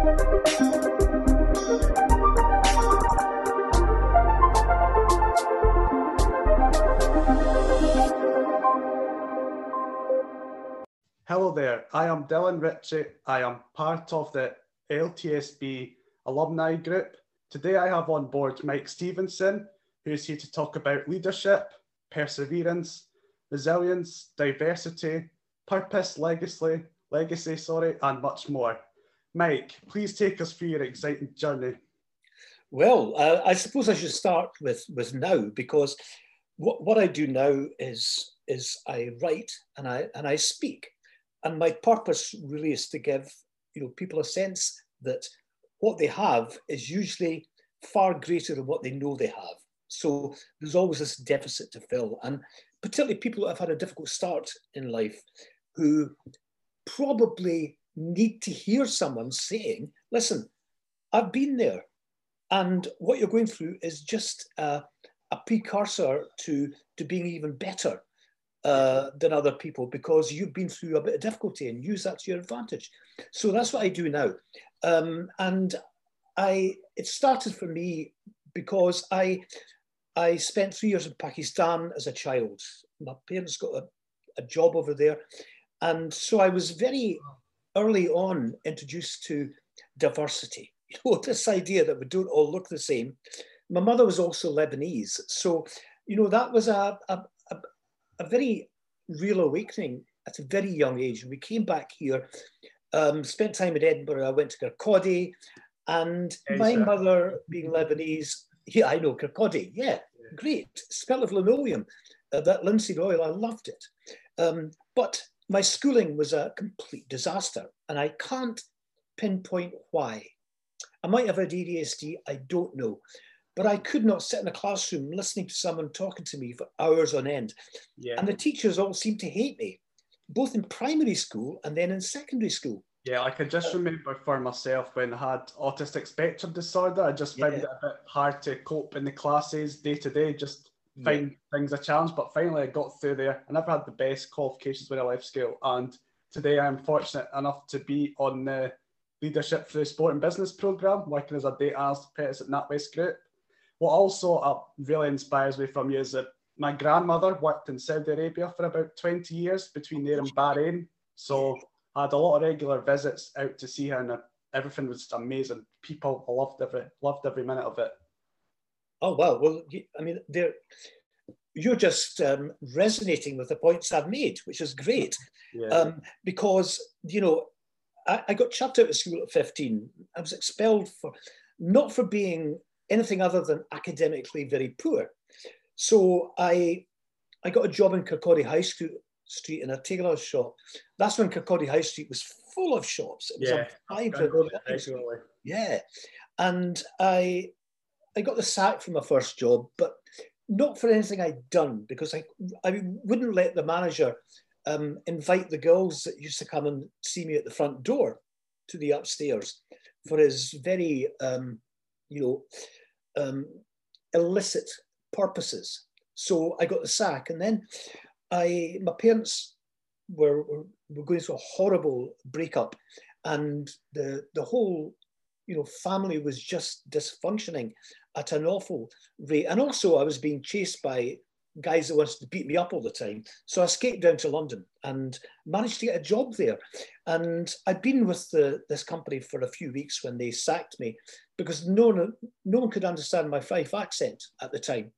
Hello there, I am Dylan Ritchie. I am part of the LTSB alumni group. Today I have on board Mike Stevenson, who is here to talk about leadership, perseverance, resilience, diversity, purpose, legacy, legacy, sorry, and much more. Mike, please take us through your exciting journey. Well, uh, I suppose I should start with, with now because what, what I do now is, is I write and I, and I speak. And my purpose really is to give you know, people a sense that what they have is usually far greater than what they know they have. So there's always this deficit to fill. And particularly people who have had a difficult start in life who probably need to hear someone saying, listen, I've been there. And what you're going through is just a, a precursor to, to being even better uh, than other people because you've been through a bit of difficulty and use that to your advantage. So that's what I do now. Um, and I it started for me because I I spent three years in Pakistan as a child. My parents got a, a job over there. And so I was very early on introduced to diversity. You know, this idea that we don't all look the same. My mother was also Lebanese. So, you know, that was a, a, a, a very real awakening at a very young age. We came back here, um, spent time in Edinburgh. I went to Kirkcaldy, and my mother, being Lebanese, yeah, I know Kirkcaldy, yeah, yeah. great. Smell of linoleum, uh, that linseed oil, I loved it. Um, but my schooling was a complete disaster, and I can't pinpoint why. I might have had ADHD, I don't know. But I could not sit in a classroom listening to someone talking to me for hours on end. Yeah. And the teachers all seemed to hate me, both in primary school and then in secondary school. Yeah, I can just uh, remember for myself when I had autistic spectrum disorder, I just found yeah. it a bit hard to cope in the classes day to day, just find yeah. things a challenge. But finally, I got through there. I never had the best qualifications when I left school. And today I'm fortunate enough to be on the leadership Through sport and business program, working as a data analyst apprentice at NatWest Group. What also uh, really inspires me from you is that my grandmother worked in Saudi Arabia for about 20 years between there and Bahrain. So I had a lot of regular visits out to see her, and everything was amazing. People loved every loved every minute of it. Oh wow! Well, I mean, there you're just um, resonating with the points I've made, which is great. Yeah. Um, because you know, I, I, got chucked out of school at 15. I was expelled for not for being anything other than academically very poor. So I I got a job in Kirkcaldy High School Street in a tailor shop. That's when Kirkcaldy High Street was full of shops. It was yeah, a vibrant. Yeah, and I I got the sack from my first job, but not for anything I'd done because I I wouldn't let the manager um, invite the girls that used to come and see me at the front door to the upstairs for his very um, you know um, illicit purposes. So I got the sack, and then I my parents were, were going through a horrible breakup, and the the whole you know family was just dysfunctioning at an awful rate. And also, I was being chased by guys that wanted to beat me up all the time. So I escaped down to London and managed to get a job there. And I'd been with the, this company for a few weeks when they sacked me because no one, no one could understand my Fife accent at the time.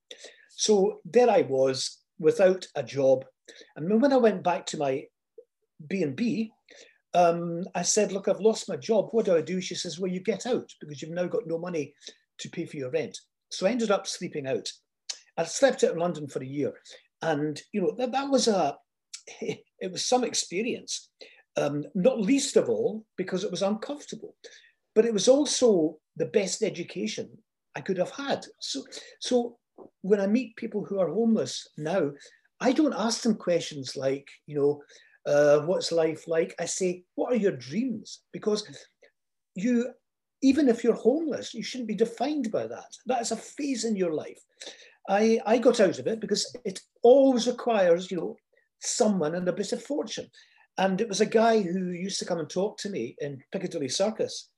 So there I was without a job. And when I went back to my B&B, um, I said, look, I've lost my job. What do I do? She says, well, you get out because you've now got no money to pay for your rent. So I ended up sleeping out. I slept out in London for a year. And, you know, that, that was a, it was some experience, um, not least of all because it was uncomfortable, but it was also the best education I could have had. So, so when I meet people who are homeless now, I don't ask them questions like, you know, uh, what's life like? I say, what are your dreams? Because you, even if you're homeless, you shouldn't be defined by that. That is a phase in your life. I, I got out of it because it always requires, you know, someone and a bit of fortune. And it was a guy who used to come and talk to me in Piccadilly Circus.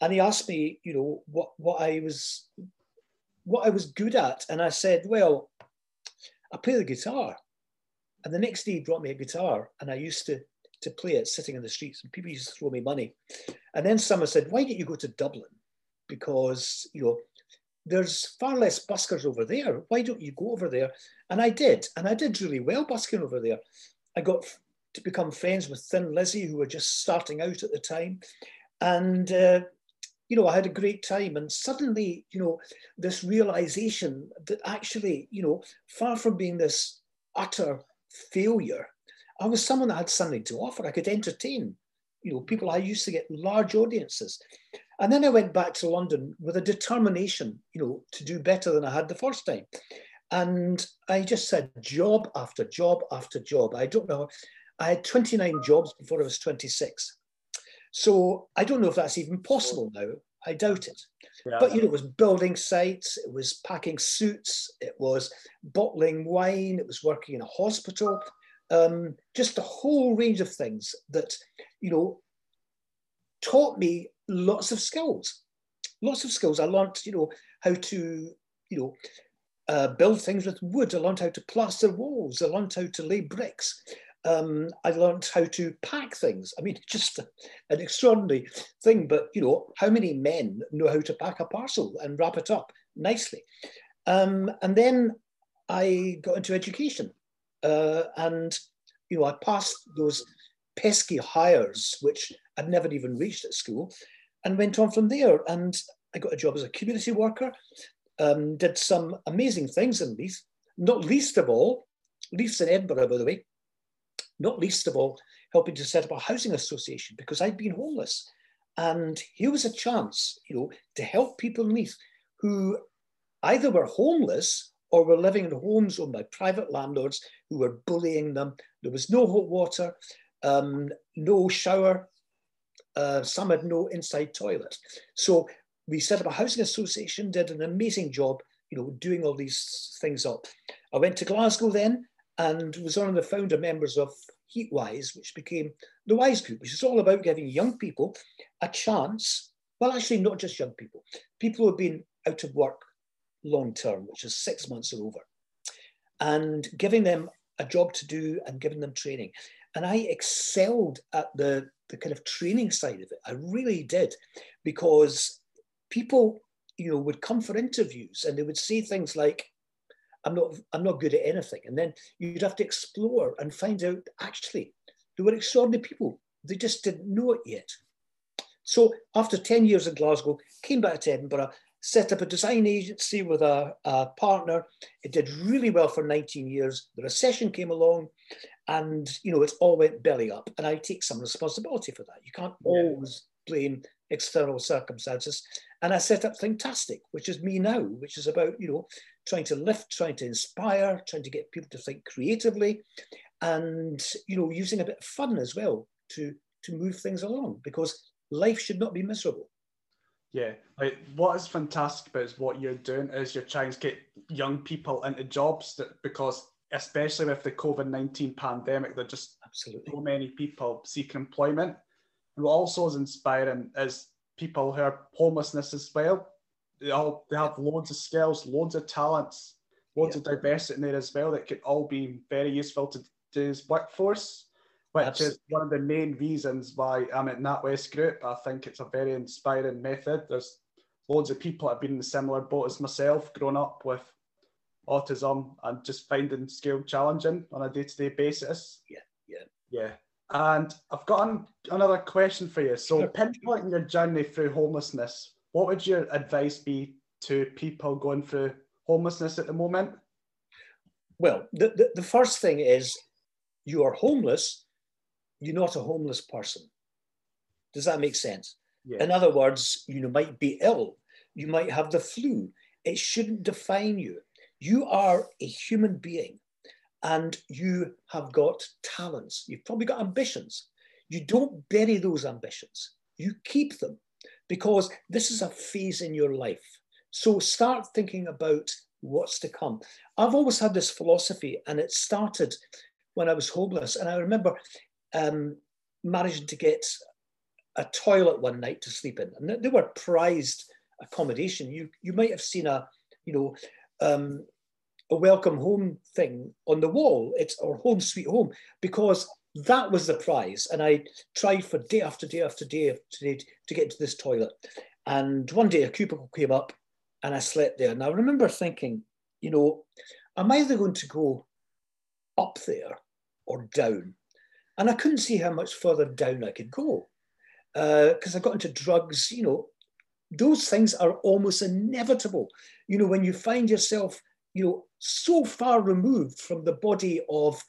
and he asked me, you know, what what I was what I was good at, and I said, well, I play the guitar. And the next day he brought me a guitar, and I used to to play it sitting in the streets, and people used to throw me money. And then someone said, why don't you go to Dublin? Because you know there's far less buskers over there. Why don't you go over there? And I did, and I did really well busking over there. I got to become friends with Thin Lizzy, who were just starting out at the time, and uh, you know I had a great time. And suddenly, you know, this realization that actually, you know, far from being this utter failure, I was someone that had something to offer. I could entertain, you know, people. I used to get large audiences. And then I went back to London with a determination, you know, to do better than I had the first time. And I just said job after job after job. I don't know. I had 29 jobs before I was 26. So I don't know if that's even possible now. I doubt it. Yeah. But you know, it was building sites, it was packing suits, it was bottling wine, it was working in a hospital, um, just a whole range of things that, you know, taught me lots of skills. Lots of skills. I learned, you know, how to, you know, uh, build things with wood. I learned how to plaster walls. I learned how to lay bricks. Um, I learned how to pack things. I mean, just an extraordinary thing. But you know, how many men know how to pack a parcel and wrap it up nicely? Um, and then I got into education, uh, and you know, I passed those pesky Highers, which I'd never even reached at school, and went on from there. And I got a job as a community worker, um, did some amazing things in Leith, not least of all, Leith's in Edinburgh, by the way, not least of all, helping to set up a housing association because I'd been homeless. And here was a chance, you know, to help people in Leith who either were homeless or were living in homes owned by private landlords who were bullying them. There was no hot water, um, no shower, uh, some had no inside toilet. So we set up a housing association, did an amazing job, you know, doing all these things up. I went to Glasgow then and was one of the founder members of Heatwise, which became the Wise Group, which is all about giving young people a chance. Well, actually, not just young people, people who have been out of work long term, which is six months or over, and giving them a job to do and giving them training. And I excelled at the the kind of training side of it. I really did, because people, you know, would come for interviews and they would say things like, I'm not, I'm not good at anything. And then you'd have to explore and find out actually they were extraordinary people. They just didn't know it yet. So after 10 years in Glasgow, came back to Edinburgh, set up a design agency with a, a, partner. It did really well for 19 years. The recession came along and, you know, it all went belly up. And I take some responsibility for that. You can't always blame external circumstances. And I set up Thinktastic, which is me now, which is about, you know, trying to lift, trying to inspire, trying to get people to think creatively and, you know, using a bit of fun as well to, to move things along because life should not be miserable. Yeah, like what is fantastic about what you're doing is you're trying to get young people into jobs that because especially with the COVID nineteen pandemic, there are just absolutely so many people seeking employment. And what also is inspiring is people who are homelessness as well. They all they have loads of skills, loads of talents, loads yeah. of diversity in there as well that could all be very useful to today's workforce which Absolutely. is one of the main reasons why I'm at NatWest Group. I think it's a very inspiring method. There's loads of people that have been in a similar boat as myself, growing up with autism and just finding skill challenging on a day-to-day basis. Yeah, yeah, yeah. And I've got an, another question for you. So, sure. pinpointing your journey through homelessness, what would your advice be to people going through homelessness at the moment? Well, the, the, the first thing is you are homeless you're not a homeless person. Does that make sense? Yeah. In other words, you might be ill, you might have the flu. It shouldn't define you. You are a human being and you have got talents. You've probably got ambitions. You don't bury those ambitions, you keep them because this is a phase in your life. So start thinking about what's to come. I've always had this philosophy, and it started when I was homeless. And I remember um, managing to get a toilet one night to sleep in. And they were prized accommodation. You you might have seen a, you know, um, a welcome home thing on the wall. It's or home sweet home because that was the prize. And I tried for day after day after day day to get to this toilet. And one day a cubicle came up and I slept there. And I remember thinking, you know, I'm either going to go up there or down. And I couldn't see how much further down I could go because uh, I got into drugs, you know, those things are almost inevitable. You know, when you find yourself, you know, so far removed from the body of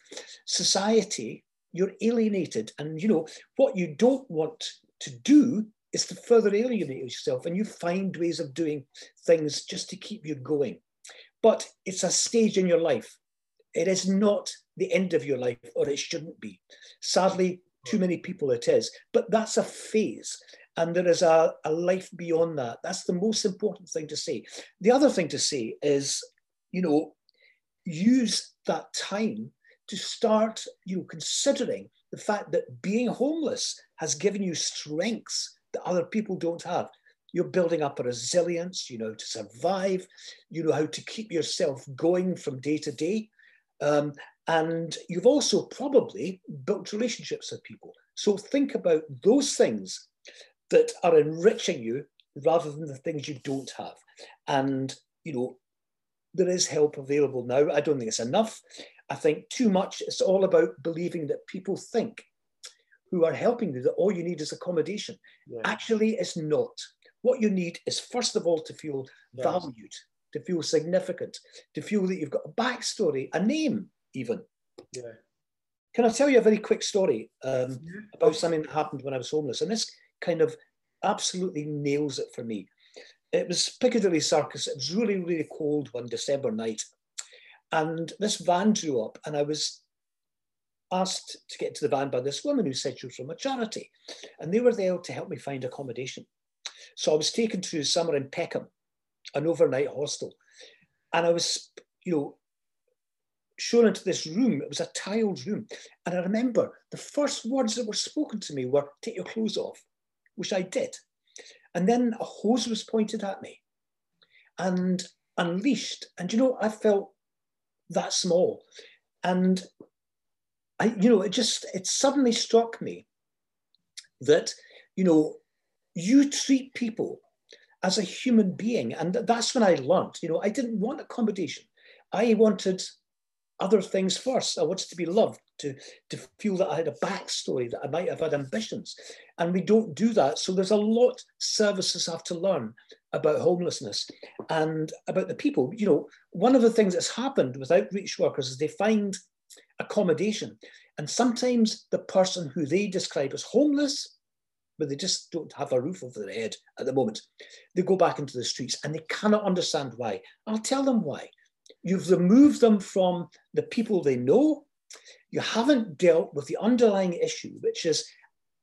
society, you're alienated. And, you know, what you don't want to do is to further alienate yourself. And you find ways of doing things just to keep you going. But it's a stage in your life. It is not the end of your life, or it shouldn't be. Sadly, too many people it is. But that's a phase. And there is a, a life beyond that. That's the most important thing to say. The other thing to say is, you know, use that time to start, you know, considering the fact that being homeless has given you strengths that other people don't have. You're building up a resilience, you know, to survive. You know how to keep yourself going from day to day. Um, and you've also probably built relationships with people. So think about those things that are enriching you rather than the things you don't have. And, you know, there is help available now. I don't think it's enough. I think too much, it's all about believing that people think who are helping you that all you need is accommodation. Yeah. Actually, it's not. What you need is, first of all, to feel yes. valued, to feel significant, to feel that you've got a backstory, a name, even. Yeah. Can I tell you a very quick story um, yeah. about something that happened when I was homeless? And this kind of absolutely nails it for me. It was Piccadilly Circus. It was really, really cold one December night. And this van drew up, and I was asked to get to the van by this woman who said she was from a charity. And they were there to help me find accommodation. So I was taken to somewhere in Peckham, an overnight hostel. And I was, you know, shown into this room. It was a tiled room. And I remember the first words that were spoken to me were, take your clothes off which I did. And then a hose was pointed at me and unleashed. And you know, I felt that small. And I, you know, it just, it suddenly struck me that, you know, you treat people as a human being. And that's when I learned, you know, I didn't want accommodation. I wanted other things first. I wanted to be loved, to, to feel that I had a backstory, that I might have had ambitions. And we don't do that. So there's a lot services have to learn about homelessness and about the people. You know, one of the things that's happened with outreach workers is they find accommodation. And sometimes the person who they describe as homeless, but they just don't have a roof over their head at the moment, they go back into the streets and they cannot understand why. I'll tell them why. You've removed them from the people they know. You haven't dealt with the underlying issue, which is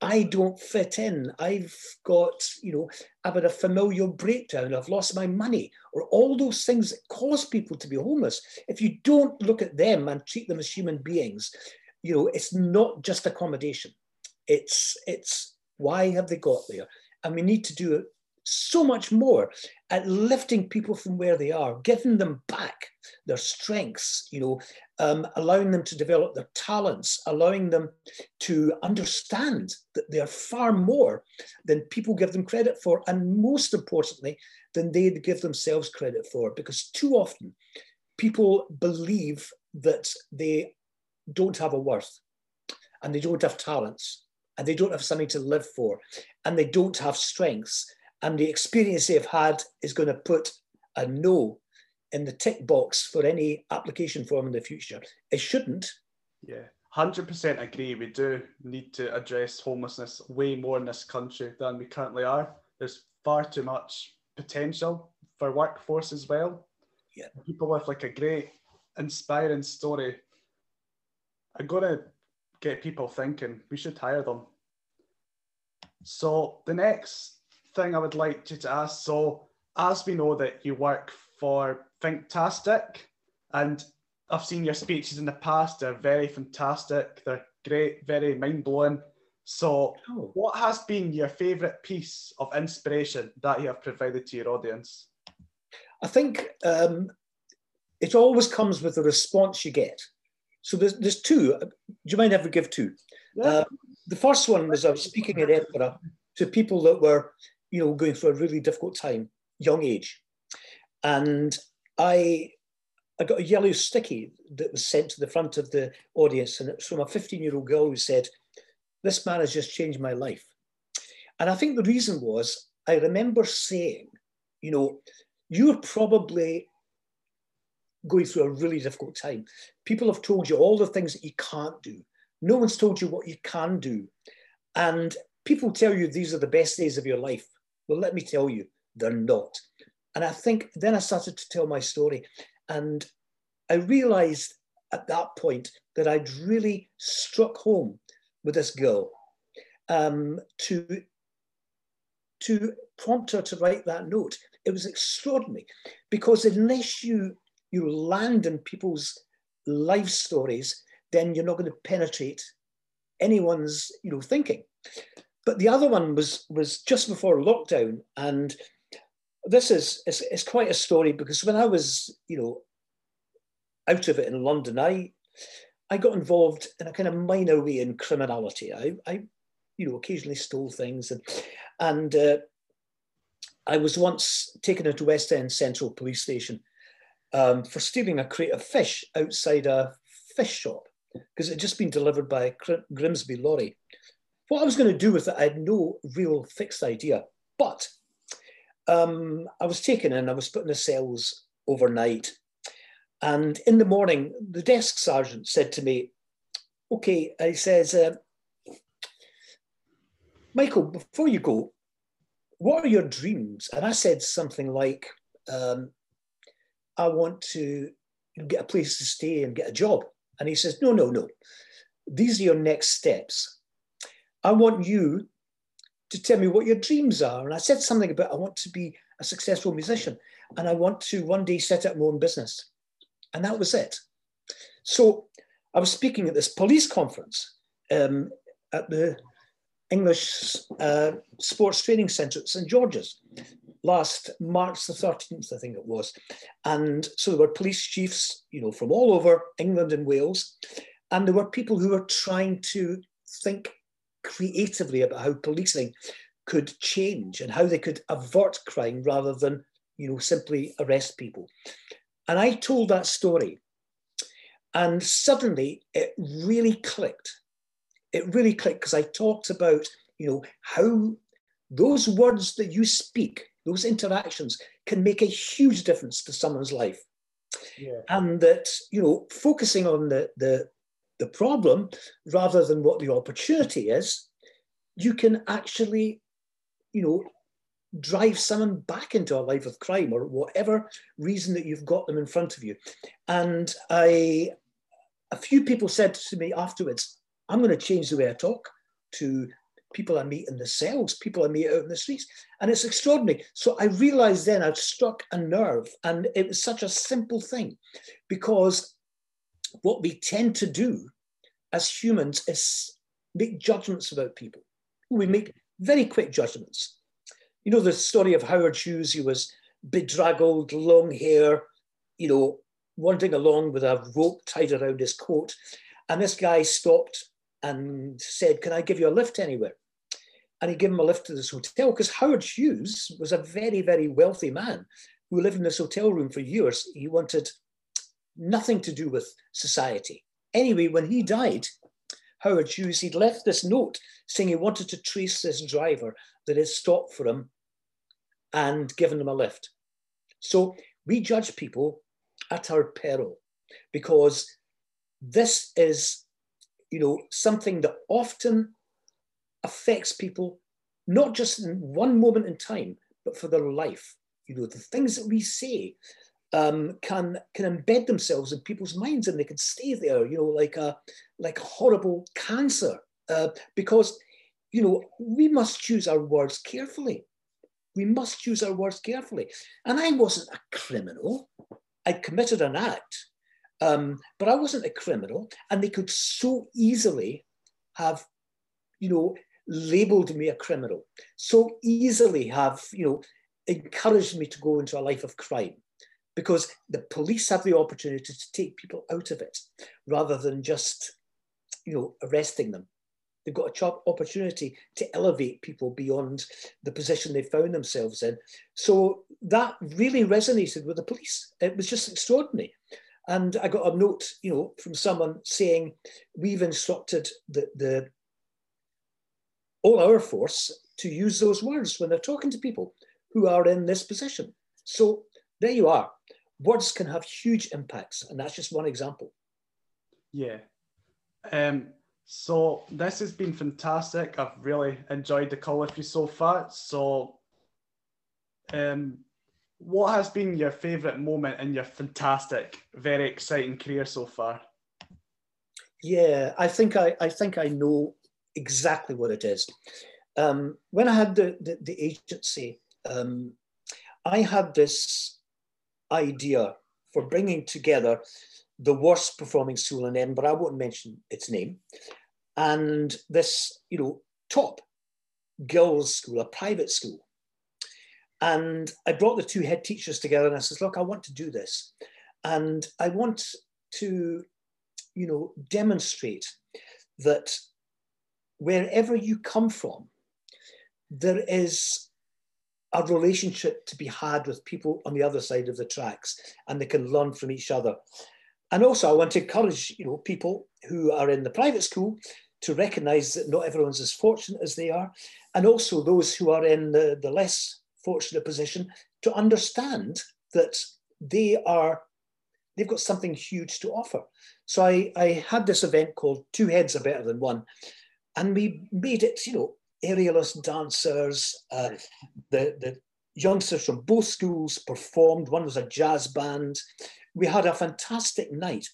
I don't fit in. I've got, you know, I've had a familial breakdown. I've lost my money, or all those things that cause people to be homeless. If you don't look at them and treat them as human beings, you know, it's not just accommodation. It's it's why have they got there? And we need to do so much more at lifting people from where they are, giving them back their strengths, you know, um, allowing them to develop their talents, allowing them to understand that they are far more than people give them credit for, and most importantly, than they give themselves credit for. Because too often, people believe that they don't have a worth and they don't have talents and they don't have something to live for and they don't have strengths and the experience they've had is going to put a no in the tick box for any application form in the future. It shouldn't. Yeah, 100% agree. We do need to address homelessness way more in this country than we currently are. There's far too much potential for workforce as well. Yeah. People with like a great inspiring story are going to get people thinking we should hire them. So the next thing I would like you to ask. So, as we know that you work for Thinktastic, and I've seen your speeches in the past, they're very fantastic, they're great, very mind blowing. So, oh. what has been your favourite piece of inspiration that you have provided to your audience? I think um, it always comes with the response you get. So there's, there's two. Do you mind if I give two? Yeah. Uh, the first one was I was speaking at Edinburgh to people that were, you know, going through a really difficult time, young age, and I I got a yellow sticky that was sent to the front of the audience, and it's from a 15 year old girl who said, This man has just changed my life. And I think the reason was I remember saying, you know, you're probably going through a really difficult time. People have told you all the things that you can't do. No one's told you what you can do. And people tell you these are the best days of your life. Well, let me tell you, they're not. And I think then I started to tell my story. And I realized at that point that I'd really struck home with this girl um, to, to prompt her to write that note. It was extraordinary because unless you, you land in people's life stories, then you're not going to penetrate anyone's you know thinking. But the other one was was just before lockdown, and this is is, is quite a story because when I was you know out of it in London, I I got involved in a kind of minor way in criminality. I, I you know, occasionally stole things, and and uh, I was once taken into West End Central Police Station um, for stealing a crate of fish outside a fish shop because it had just been delivered by a Grimsby lorry. What I was going to do with it, I had no real fixed idea. But um, I was taken in, I was put in the cells overnight. And in the morning, the desk sergeant said to me, okay, he says, uh, Michael, before you go, what are your dreams? And I said something like, um, I want to get a place to stay and get a job. And he says, No, no, no. These are your next steps. I want you to tell me what your dreams are. And I said something about I want to be a successful musician and I want to one day set up my own business. And that was it. So I was speaking at this police conference um, at the English uh, Sports Training Centre at St George's last March the 13th, I think it was. And so there were police chiefs, you know, from all over England and Wales. And there were people who were trying to think creatively about how policing could change and how they could avert crime rather than, you know, simply arrest people. And I told that story. And suddenly it really clicked. It really clicked because I talked about, you know, how those words that you speak those interactions can make a huge difference to someone's life. Yeah. And that, you know, focusing on the, the, the problem rather than what the opportunity is, you can actually, you know, drive someone back into a life of crime or whatever reason that you've got them in front of you. And I, a few people said to me afterwards, I'm going to change the way I talk to people I meet in the cells, people I meet out in the streets. And it's extraordinary. So I realized then I'd struck a nerve. And it was such a simple thing because what we tend to do as humans is make judgments about people. We make very quick judgments. You know, the story of Howard Hughes, he was bedraggled, long hair, you know, wandering along with a rope tied around his coat. And this guy stopped and said, Can I give you a lift anywhere? And he gave him a lift to this hotel because Howard Hughes was a very, very wealthy man who lived in this hotel room for years. He wanted nothing to do with society. Anyway, when he died, Howard Hughes, he'd left this note saying he wanted to trace this driver that had stopped for him and given him a lift. So we judge people at our peril because this is you know, something that often affects people, not just in one moment in time, but for their life. You know, the things that we say um, can can embed themselves in people's minds, and they can stay there. You know, like a like horrible cancer, uh, because you know we must choose our words carefully. We must choose our words carefully. And I wasn't a criminal. I committed an act um, but I wasn't a criminal, and they could so easily have, you know, labeled me a criminal, so easily have, you know, encouraged me to go into a life of crime because the police have the opportunity to take people out of it rather than just, you know, arresting them. They've got a opportunity to elevate people beyond the position they found themselves in. So that really resonated with the police. It was just extraordinary. And I got a note, you know, from someone saying, we've instructed the, the all our force to use those words when they're talking to people who are in this position. So there you are words can have huge impacts, and that's just one example. Yeah. Um, so this has been fantastic. I've really enjoyed the call with you so far. So, um, what has been your favourite moment in your fantastic, very exciting career so far? Yeah, I think I, I think I know exactly what it is. Um, when I had the, the, the agency, um, I had this idea for bringing together the worst performing school in Edinburgh, I won't mention its name, and this, you know, top girls' school, a private school. And I brought the two head teachers together and I said, look, I want to do this. And I want to, you know, demonstrate that wherever you come from, there is a relationship to be had with people on the other side of the tracks and they can learn from each other. And also I want to encourage, you know, people who are in the private school to recognize that not everyone's as fortunate as they are. And also those who are in the, the less fortunate position to understand that they are, they've got something huge to offer. So I, I had this event called Two Heads Are Better Than One. And we made it, you know, aerialist dancers. Uh, the, the youngsters from both schools performed. One was a jazz band. We had a fantastic night.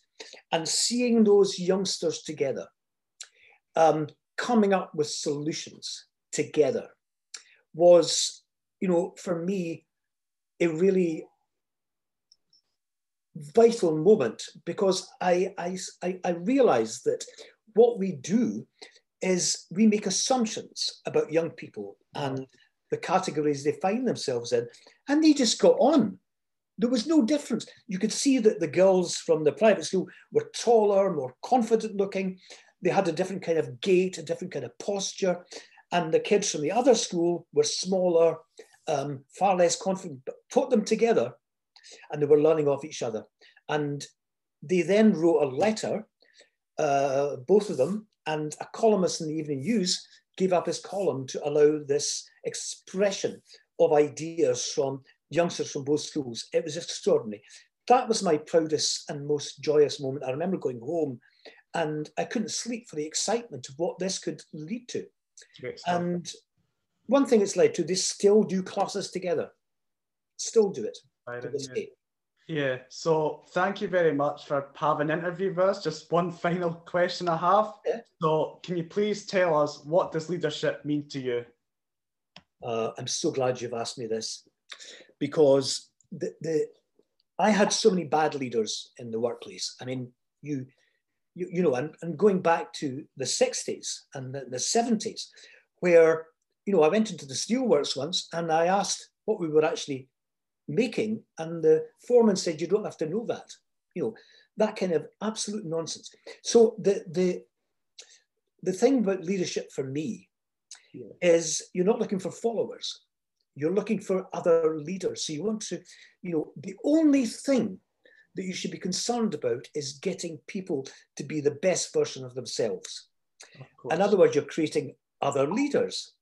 And seeing those youngsters together, um, coming up with solutions together was, you know, for me, a really vital moment because I, I, I realized that what we do is we make assumptions about young people and the categories they find themselves in, and they just got on. There was no difference. You could see that the girls from the private school were taller, more confident looking. They had a different kind of gait, a different kind of posture. And the kids from the other school were smaller, um, far less confident, but put them together and they were learning off each other. And they then wrote a letter, uh, both of them, and a columnist in the Evening News gave up his column to allow this expression of ideas from youngsters from both schools. It was extraordinary. That was my proudest and most joyous moment. I remember going home and I couldn't sleep for the excitement of what this could lead to. And one thing it's led to, they still do classes together, still do it to this day. Yeah, so thank you very much for having an interview with us. Just one final question I have. Yeah. So can you please tell us what does leadership mean to you? Uh, I'm so glad you've asked me this because the, the I had so many bad leaders in the workplace. I mean, you you, you know, and, and going back to the 60s and the, the 70s, where, you know, I went into the steelworks once and I asked what we were actually making. And the foreman said, you don't have to know that. You know, that kind of absolute nonsense. So the, the, the thing about leadership for me yeah. is you're not looking for followers. You're looking for other leaders. So you want to, you know, the only thing that you should be concerned about is getting people to be the best version of themselves. Of In other words, you're creating other leaders.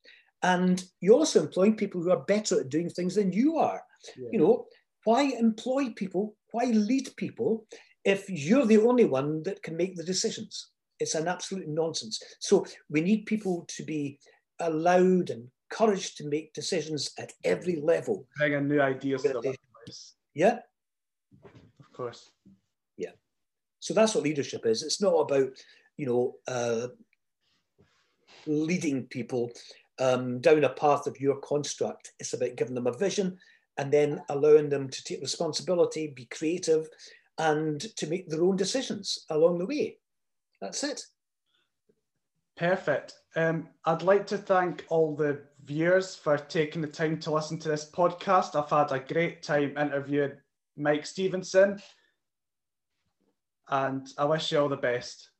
And you're also employing people who are better at doing things than you are. Yeah. You know, why employ people? Why lead people if you're the only one that can make the decisions? It's an absolute nonsense. So we need people to be allowed and encouraged to make decisions at every level. Bringing new ideas to the workplace. Yeah. Of course. Yeah. So that's what leadership is. It's not about, you know, uh, leading people um, down a path of your construct. It's about giving them a vision and then allowing them to take responsibility, be creative, and to make their own decisions along the way. That's it. Perfect. Um, I'd like to thank all the viewers for taking the time to listen to this podcast. I've had a great time interviewing Mike Stevenson, and I wish you all the best.